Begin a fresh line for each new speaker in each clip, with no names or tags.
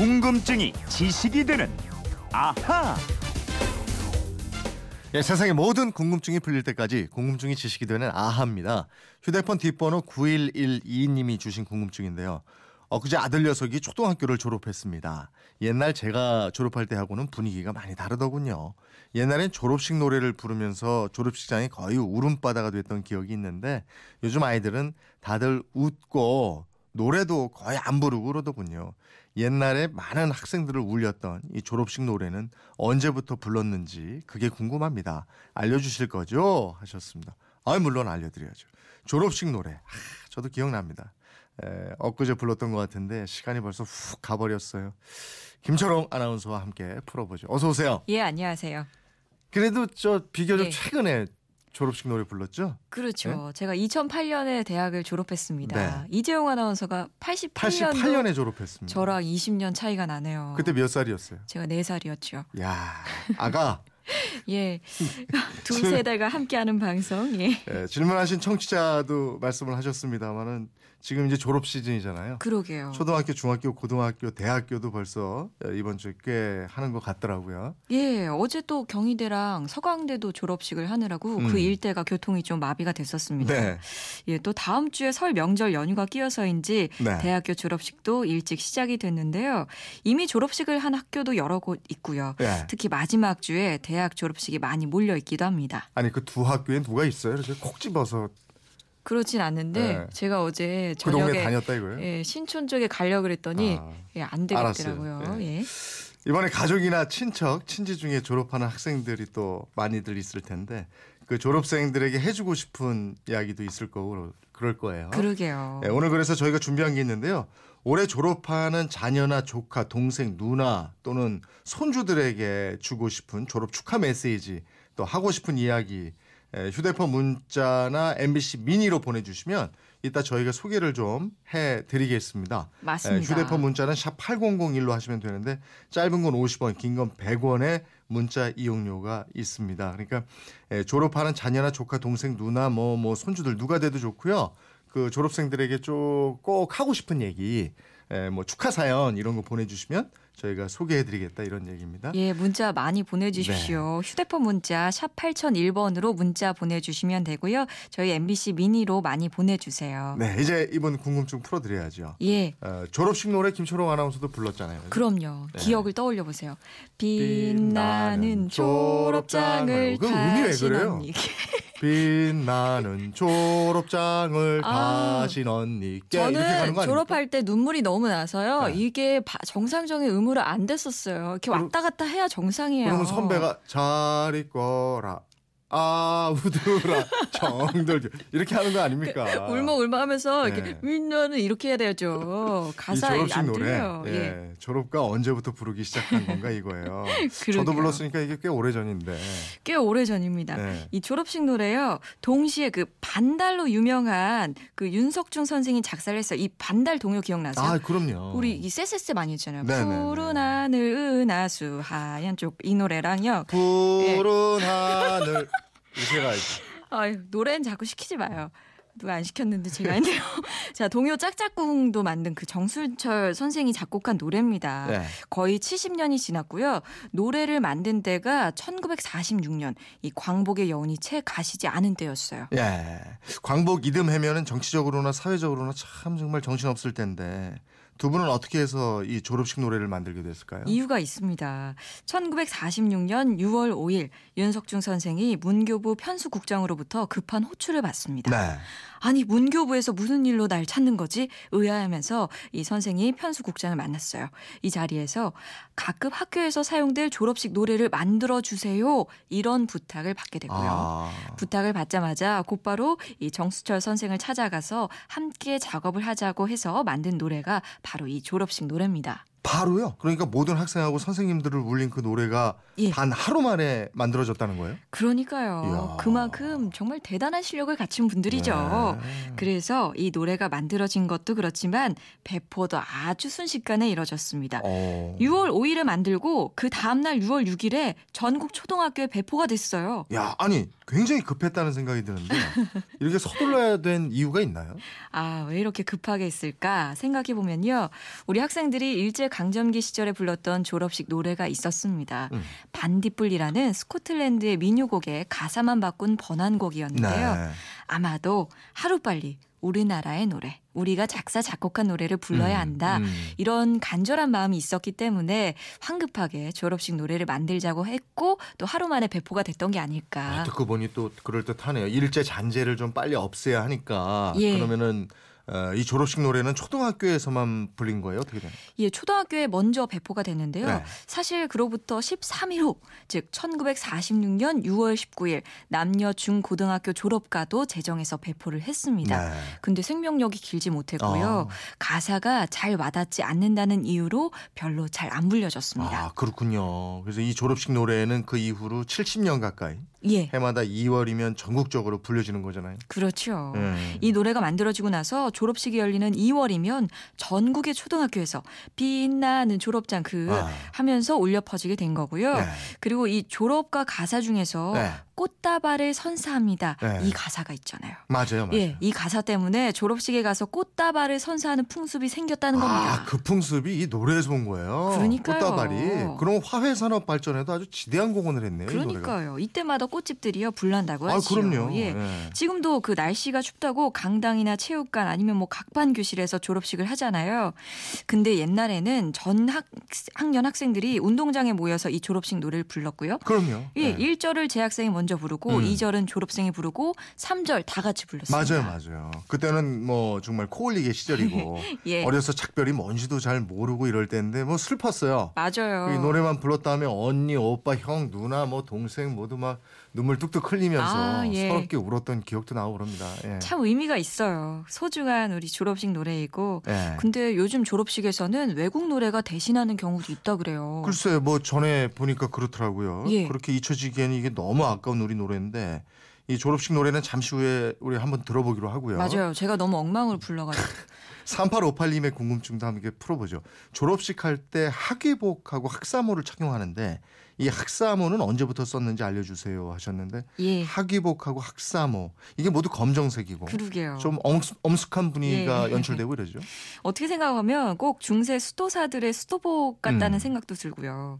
궁금증이 지식이 되는 아하.
예, 세상의 모든 궁금증이 풀릴 때까지 궁금증이 지식이 되는 아하입니다. 휴대폰 뒷번호 9112님이 주신 궁금증인데요. 엊그제 아들 녀석이 초등학교를 졸업했습니다. 옛날 제가 졸업할 때하고는 분위기가 많이 다르더군요. 옛날엔 졸업식 노래를 부르면서 졸업식장이 거의 울음바다가 됐던 기억이 있는데 요즘 아이들은 다들 웃고 노래도 거의 안 부르고 그러더군요. 옛날에 많은 학생들을 울렸던 이 졸업식 노래는 언제부터 불렀는지 그게 궁금합니다. 알려주실 거죠? 하셨습니다. 아, 물론 알려드려야죠. 졸업식 노래. 아, 저도 기억납니다. 에, 엊그제 불렀던 것 같은데 시간이 벌써 훅 가버렸어요. 김철홍 아나운서와 함께 풀어보죠. 어서 오세요.
예, 안녕하세요.
그래도 저 비교적
예.
최근에 졸업식 노래 불렀죠?
그렇죠. 제가 2008년에 대학을 졸업했습니다.
네.
이재용 아나운서가 88년도
88년에 졸업했습니다.
저랑 20년 차이가 나네요.
그때 몇 살이었어요?
제가 4살이었죠.
야, 아가.
예. 두 세대가 함께하는 방송. 예.
예, 질문하신 청취자도 말씀을 하셨습니다만은 지금 이제 졸업 시즌이잖아요.
그러게요.
초등학교, 중학교, 고등학교, 대학교도 벌써 이번 주에 꽤 하는 것 같더라고요.
예, 어제 또 경희대랑 서강대도 졸업식을 하느라고
음.
그 일대가 교통이 좀 마비가 됐었습니다.
네.
예, 또 다음 주에 설 명절 연휴가 끼어서인지
네.
대학교 졸업식도 일찍 시작이 됐는데요. 이미 졸업식을 한 학교도 여러 곳 있고요.
예.
특히 마지막 주에 대학 졸업식이 많이 몰려 있기도 합니다.
아니 그 두 학교에 누가 있어요? 그래서 콕 집어서
그렇진 않는데
네.
제가 어제
그
저녁에
다녔다 이거예요?
예, 신촌 쪽에 가려 그랬더니
아,
예, 안 되겠더라고요.
알았어요.
예.
이번에 가족이나 친척, 친지 중에 졸업하는 학생들이 또 많이들 있을 텐데 그 졸업생들에게 해주고 싶은 이야기도 있을 거고 그럴 거예요.
그러게요.
네, 오늘 그래서 저희가 준비한 게 있는데요. 올해 졸업하는 자녀나 조카, 동생, 누나 또는 손주들에게 주고 싶은 졸업 축하 메시지 또 하고 싶은 이야기 에, 휴대폰 문자나 MBC 미니로 보내주시면 이따 저희가 소개를 좀 해드리겠습니다.
맞습니다.
에, 휴대폰 문자는 샵 8001로 하시면 되는데 짧은 건 50원, 긴 건 100원의 문자 이용료가 있습니다. 그러니까 에, 졸업하는 자녀나 조카, 동생, 누나, 뭐 뭐 손주들 누가 돼도 좋고요. 그 졸업생들에게 좀 꼭 하고 싶은 얘기, 에, 뭐 축하 사연 이런 거 보내주시면 저희가 소개해드리겠다 이런 얘기입니다.
예, 문자 많이 보내주십시오.
네.
휴대폰 문자 샵 8001번으로 문자 보내주시면 되고요. 저희 MBC 미니로 많이 보내주세요.
네, 이제 이번 궁금증 풀어드려야죠.
예,
어, 졸업식 노래 김초롱 아나운서도 불렀잖아요.
그럼요.
네.
기억을 떠올려 보세요.
빛나는
졸업장을
그 음이 왜 그래요? 빛나는 졸업장을
아,
다시 언니께
저는? 졸업할 때 눈물이 너무 나서요.
네.
이게 바- 정상적인 음으로 안 됐었어요. 이렇게 왔다 갔다 해야 정상이에요.
그러면 선배가 잘 있거라 아 우드라 정들 이렇게 하는 거 아닙니까?
울먹 울먹 하면서 이렇게
네.
민나는 이렇게 해야 되죠.
이
가사
졸업식
안
노래. 예,
예.
졸업가 언제부터 부르기 시작한 건가 이거예요. 저도. 불렀으니까 이게 꽤 오래 전인데.
꽤 오래 전입니다.
네.
이 졸업식 노래요. 동시에 그 반달로 유명한 그 윤석중 선생이 작사를 했어요. 이 반달 동요 기억나세요?
아 그럼요.
우리 이 쎄쎄쎄 많이 했잖아요.
네네네.
푸른 하늘 은하수 하얀 쪽 이 노래랑요.
푸른 하늘 이렇게 가야지.
아유, 노래는 자꾸 시키지 마요. 누가 안 시켰는데 제가 했네요. 자, 동요 짝짝꿍도 만든 그 정순철 선생이 작곡한 노래입니다.
네.
거의 70년이 지났고요. 노래를 만든 때가 1946년 이 광복의 여운이 채 가시지 않은 때였어요.
예. 광복 이듬 해면은 정치적으로나 사회적으로나 참 정말 정신 없을 텐데 두 분은 어떻게 해서 이 졸업식 노래를 만들게 됐을까요?
이유가 있습니다. 1946년 6월 5일 윤석중 선생이 문교부 편수국장으로부터 급한 호출을 받습니다.
네.
아니 문교부에서 무슨 일로 날 찾는 거지? 의아하면서 이 선생이 편수국장을 만났어요. 이 자리에서 각급 학교에서 사용될 졸업식 노래를 만들어 주세요. 이런 부탁을 받게 되고요.
아.
부탁을 받자마자 곧바로 이 정수철 선생을 찾아가서 함께 작업을 하자고 해서 만든 노래가 바로 이 졸업식 노래입니다.
바로요? 그러니까 모든 학생하고 선생님들을 울린 그 노래가
예.
단 하루 만에 만들어졌다는 거예요?
그러니까요.
이야.
그만큼 정말 대단한 실력을 갖춘 분들이죠.
네.
그래서 이 노래가 만들어진 것도 그렇지만 배포도 아주 순식간에 이뤄졌습니다.
어.
6월 5일에 만들고 그 다음 날 6월 6일에 전국 초등학교에 배포가 됐어요.
야, 아니 굉장히 급했다는 생각이 드는데 이렇게 서둘러야 된 이유가 있나요?
아, 왜 이렇게 급하게 했을까 생각해 보면요. 우리 학생들이 일제 강점기 시절에 불렀던 졸업식 노래가 있었습니다.
음.
반딧불이라는 스코틀랜드의 민요곡의 가사만 바꾼 번안곡이었는데요.
네.
아마도 하루빨리 우리나라의 노래, 우리가 작사 작곡한 노래를 불러야
음,
한다.
음.
이런 간절한 마음이 있었기 때문에 황급하게 졸업식 노래를 만들자고 했고 또 하루 만에 배포가 됐던 게 아닐까.
아, 듣고 보니 또 그럴 듯하네요. 일제 잔재를 좀 빨리 없애야 하니까
예.
그러면은 어, 이 졸업식 노래는 초등학교에서만 불린 거예요? 어떻게 돼요?
예, 초등학교에 먼저 배포가 됐는데요.
네.
사실 그로부터 13일 후, 즉 1946년 6월 19일 남녀 중고등학교 졸업가도 제정해서 배포를 했습니다.
네.
근데 생명력이 길지 못했고요.
어.
가사가 잘 와닿지 않는다는 이유로 별로 잘 안 불려졌습니다.
아 그렇군요. 그래서 이 졸업식 노래는 그 이후로 70년 가까이
예,
해마다 2월이면 전국적으로 불려지는 거잖아요.
그렇죠.
음.
이 노래가 만들어지고 나서 졸업식이 열리는 2월이면 전국의 초등학교에서 빛나는 졸업장 그
아.
하면서 울려 퍼지게 된 거고요.
네.
그리고 이 졸업가 가사 중에서
네.
꽃다발을 선사합니다.
네.
이 가사가 있잖아요.
맞아요, 맞아요.
예, 이 가사 때문에 졸업식에 가서 꽃다발을 선사하는 풍습이 생겼다는 겁니다.
아, 그 풍습이 이 노래에서 온 거예요.
그러니까요.
꽃다발이. 그럼 화훼 산업 발전에도 아주 지대한 공헌을 했네요.
그러니까요. 이때마다 꽃집들이요 불난다고
아. 그럼요.
예.
예.
지금도 그 날씨가 춥다고 강당이나 체육관 아니면 뭐 각반 교실에서 졸업식을 하잖아요. 근데 옛날에는 전 학, 학년 학생들이 운동장에 모여서 이 졸업식 노래를 불렀고요.
그럼요.
예,
예.
1절을 재학생이 먼저 부르고
음.
2절은 졸업생이 부르고 3절 다 같이 불렀습니다.
맞아요, 맞아요. 그때는 뭐 정말 코 올리게 시절이고
예.
어려서 작별이 뭔지도 잘 모르고 이럴 때인데 뭐 슬펐어요.
맞아요.
이 노래만 불렀다면 언니, 오빠, 형, 누나, 뭐 동생 모두 막 눈물 뚝뚝 흘리면서
아, 예.
서럽게 울었던 기억도 나고 그럽니다. 예.
참 의미가 있어요. 소중한 우리 졸업식 노래이고.
예.
근데 요즘 졸업식에서는 외국 노래가 대신하는 경우도 있다 그래요.
글쎄 뭐 전에 보니까 그렇더라고요.
예.
그렇게 잊혀지기에는 이게 너무 아까운 우리 노래인데 이 졸업식 노래는 잠시 후에 우리 한번 들어보기로 하고요.
맞아요. 제가 너무 엉망을 불러가지고.
3858님의 궁금증도 함께 풀어보죠. 졸업식 할 때 학위복하고 학사모를 착용하는데 이 학사모는 언제부터 썼는지 알려주세요 하셨는데
예.
학위복하고 학사모 이게 모두 검정색이고
그러게요.
좀 엄숙, 엄숙한 분위기가
예.
연출되고 이러죠.
어떻게 생각하면 꼭 중세 수도사들의 수도복 같다는
음.
생각도 들고요.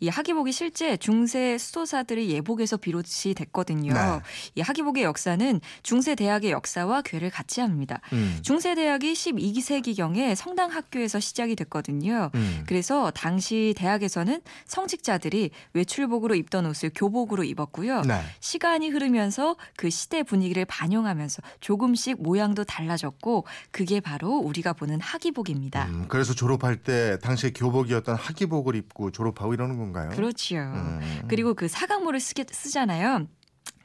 이 하기복이 실제 중세 수도사들의 예복에서 비롯이 됐거든요.
네.
이 하기복의 역사는 중세 대학의 역사와 괴를 같이 합니다.
음.
중세 대학이 12 세기경에 성당 학교에서 시작이 됐거든요.
음.
그래서 당시 대학에서는 성직자들이 외출복으로 입던 옷을 교복으로 입었고요.
네.
시간이 흐르면서 그 시대 분위기를 반영하면서 조금씩 모양도 달라졌고 그게 바로 우리가 보는 하기복입니다.
음, 그래서 졸업할 때 당시에 교복이었던 학위복을 입고 졸업하고 이러는 건가요?
그렇지요.
음.
그리고 그 사각모를 쓰게, 쓰잖아요.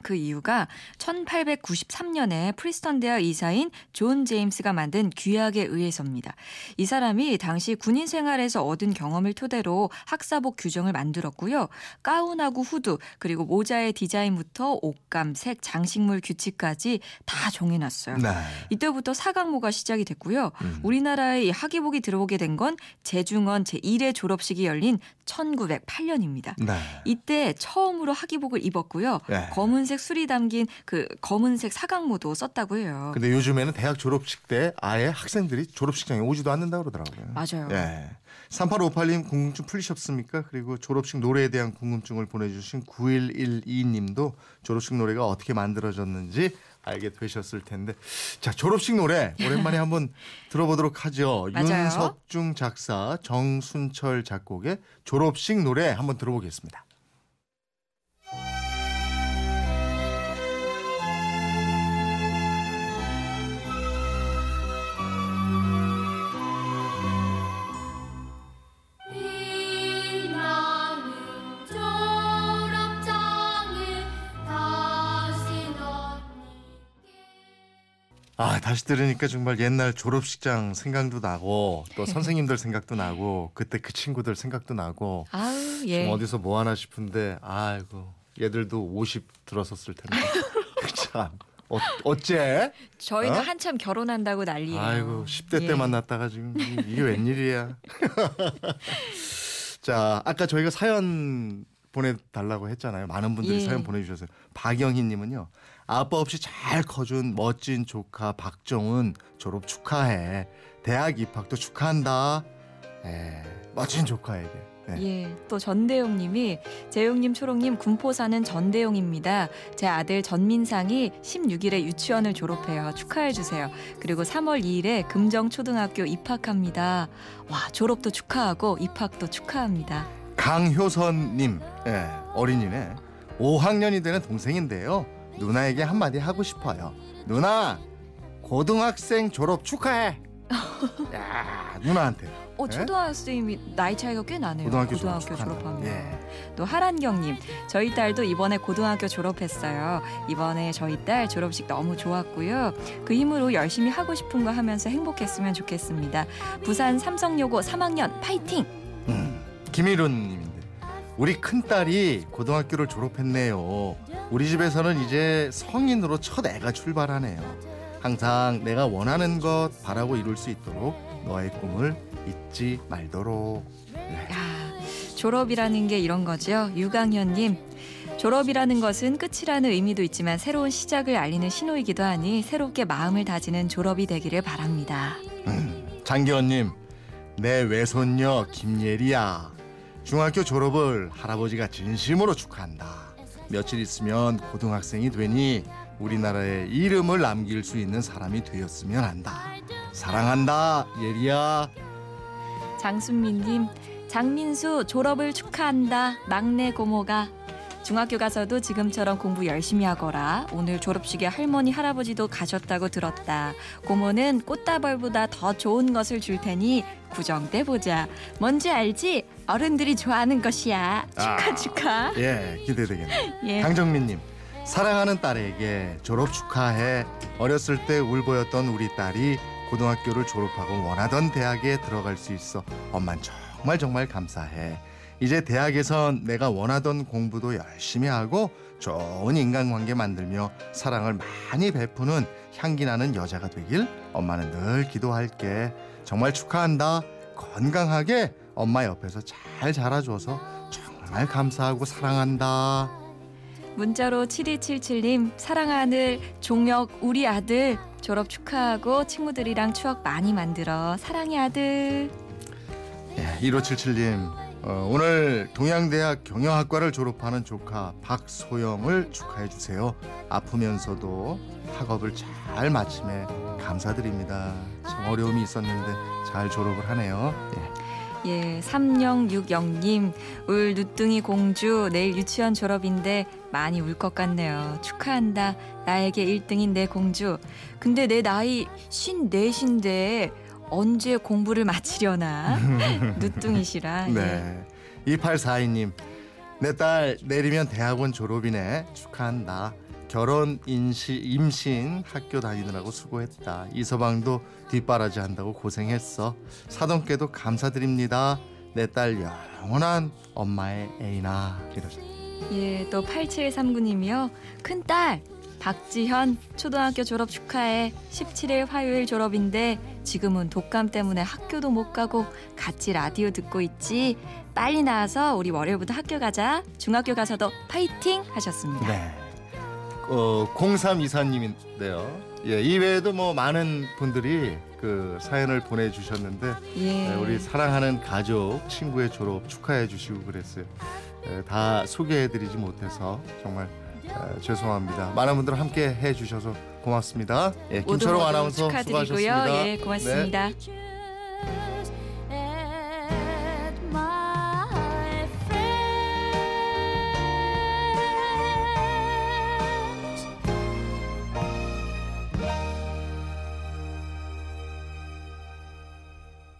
그 이유가 1893년에 프린스턴 대학 이사인 존 제임스가 만든 규약에 의해서입니다. 이 사람이 당시 군인 생활에서 얻은 경험을 토대로 학사복 규정을 만들었고요. 가운하고 후드 그리고 모자의 디자인부터 옷감, 색, 장식물 규칙까지 다 정해놨어요.
네.
이때부터 사각모가 시작이 됐고요.
음.
우리나라에 이 하기복이 들어오게 된 건 재중원 제1회 졸업식이 열린 1908년입니다.
네.
이때 처음으로 하기복을 입었고요.
네.
검은색 술이 담긴 그 검은색 사각모도 썼다고 해요.
근데 요즘에는 대학 졸업식 때 아예 학생들이 졸업식장에 오지도 않는다 그러더라고요.
맞아요.
예. 3858님 궁금증 풀리셨습니까? 그리고 졸업식 노래에 대한 궁금증을 보내주신 9112님도 졸업식 노래가 어떻게 만들어졌는지 알게 되셨을 텐데 자 졸업식 노래 오랜만에 한번 들어보도록 하죠. 윤석중 작사 정순철 작곡의 졸업식 노래 한번 들어보겠습니다. 아 다시 들으니까 정말 옛날 졸업식장 생각도 나고 또 선생님들 생각도 나고 그때 그 친구들 생각도 나고 좀
예.
어디서 뭐 하나 싶은데 아이고 얘들도 50 들었었을 텐데 참 어, 어째?
저희는
어?
한참 결혼한다고 난리예요.
아이고 10대 때
예.
만났다가 지금 이- 이게 웬일이야? 자 아까 저희가 사연 보내달라고 했잖아요. 많은 분들이
예.
사연 보내주셨어요. 박영희님은요. 아빠 없이 잘 커준 멋진 조카 박정은 졸업 축하해. 대학 입학도 축하한다. 예, 멋진 조카에게. 네.
예, 또 전대용 님이 재용님, 초롱님 군포 사는 전대용입니다. 제 아들 전민상이 16일에 유치원을 졸업해요. 축하해 주세요. 그리고 3월 2일에 금정 초등학교 입학합니다. 와 졸업도 축하하고 입학도 축하합니다.
강효선 님, 예, 어린이네. 5학년이 되는 동생인데요. 누나에게 한마디 하고 싶어요. 누나, 고등학생 졸업 축하해. 야, 누나한테.
어
예?
초등학생이 나이 차이가 꽤 나네요.
고등학교, 졸업
졸업. 졸업하면.
예.
또 하란경님, 저희 딸도 이번에 고등학교 졸업했어요. 이번에 저희 딸 졸업식 너무 좋았고요. 그 힘으로 열심히 하고 싶은 거 하면서 행복했으면 좋겠습니다. 부산 삼성여고 3학년 파이팅!
음, 김일훈님인데 우리 큰 딸이 고등학교를 졸업했네요. 우리 집에서는 이제 성인으로 첫 애가 출발하네요. 항상 내가 원하는 것 바라고 이룰 수 있도록 너의 꿈을 잊지 말도록. 네.
야, 졸업이라는 게 이런 거죠. 유강현님. 졸업이라는 것은 끝이라는 의미도 있지만 새로운 시작을 알리는 신호이기도 하니 새롭게 마음을 다지는 졸업이 되기를 바랍니다.
음, 장기현님, 내 외손녀 김예리야. 중학교 졸업을 할아버지가 진심으로 축하한다. 며칠 있으면 고등학생이 되니 우리나라에 이름을 남길 수 있는 사람이 되었으면 한다. 사랑한다, 예리야.
장순민님, 장민수 졸업을 축하한다. 막내 고모가 중학교 가서도 지금처럼 공부 열심히 하거라. 오늘 졸업식에 할머니 할아버지도 가셨다고 들었다. 고모는 꽃다발보다 더 좋은 것을 줄 테니 구정 때 보자. 뭔지 알지? 어른들이 좋아하는 것이야. 축하
아.
축하.
예, 기대되겠네.
예.
강정민님, 사랑하는 딸에게 졸업 축하해. 어렸을 때 울보였던 우리 딸이 고등학교를 졸업하고 원하던 대학에 들어갈 수 있어 엄만 정말 정말 감사해. 이제 대학에선 내가 원하던 공부도 열심히 하고 좋은 인간관계 만들며 사랑을 많이 베푸는 향기 나는 여자가 되길 엄마는 늘 기도할게. 정말 축하한다. 건강하게 엄마 옆에서 잘 자라줘서 정말 감사하고 사랑한다.
문자로 7277님 사랑하는 종혁 우리 아들 졸업 축하하고 친구들이랑 추억 많이 만들어 사랑해 아들.
예, 1577님 어, 오늘 동양대학 경영학과를 졸업하는 조카 박소영을 축하해 주세요. 아프면서도 학업을 잘 마침에 감사드립니다. 참 어려움이 있었는데 잘 졸업을 하네요. 예.
예, 3060님 울 누뚱이 공주 내일 유치원 졸업인데 많이 울 것 같네요. 축하한다. 나에게 1등인 내 공주. 근데 내 나이 54신데 언제 공부를 마치려나? 누뚱이시라. 예.
네. 2842님 내 딸 내리면 대학원 졸업이네 축하한다. 결혼, 인시, 임신, 학교 다니느라고 수고했다. 이서방도 뒷바라지 한다고 고생했어. 사돈께도 감사드립니다. 내 딸 영원한 엄마의 애인아. 이러죠.
예, 또 8739님이요. 큰딸 박지현 초등학교 졸업 축하해. 17일 화요일 졸업인데 지금은 독감 때문에 학교도 못 가고 같이 라디오 듣고 있지. 빨리 나와서 우리 월요일부터 학교 가자. 중학교 가서도 파이팅 하셨습니다.
네. 어, 0324님인데요. 예, 이외에도 뭐 많은 분들이 그 사연을 보내주셨는데
예.
네, 우리 사랑하는 가족, 친구의 졸업 축하해 주시고 그랬어요. 예, 다 소개해드리지 못해서 정말 에, 죄송합니다. 많은 분들 함께 해주셔서 고맙습니다. 예,
모두
김철호
모두
아나운서
축하드리고요.
수고하셨습니다.
예, 고맙습니다.
Just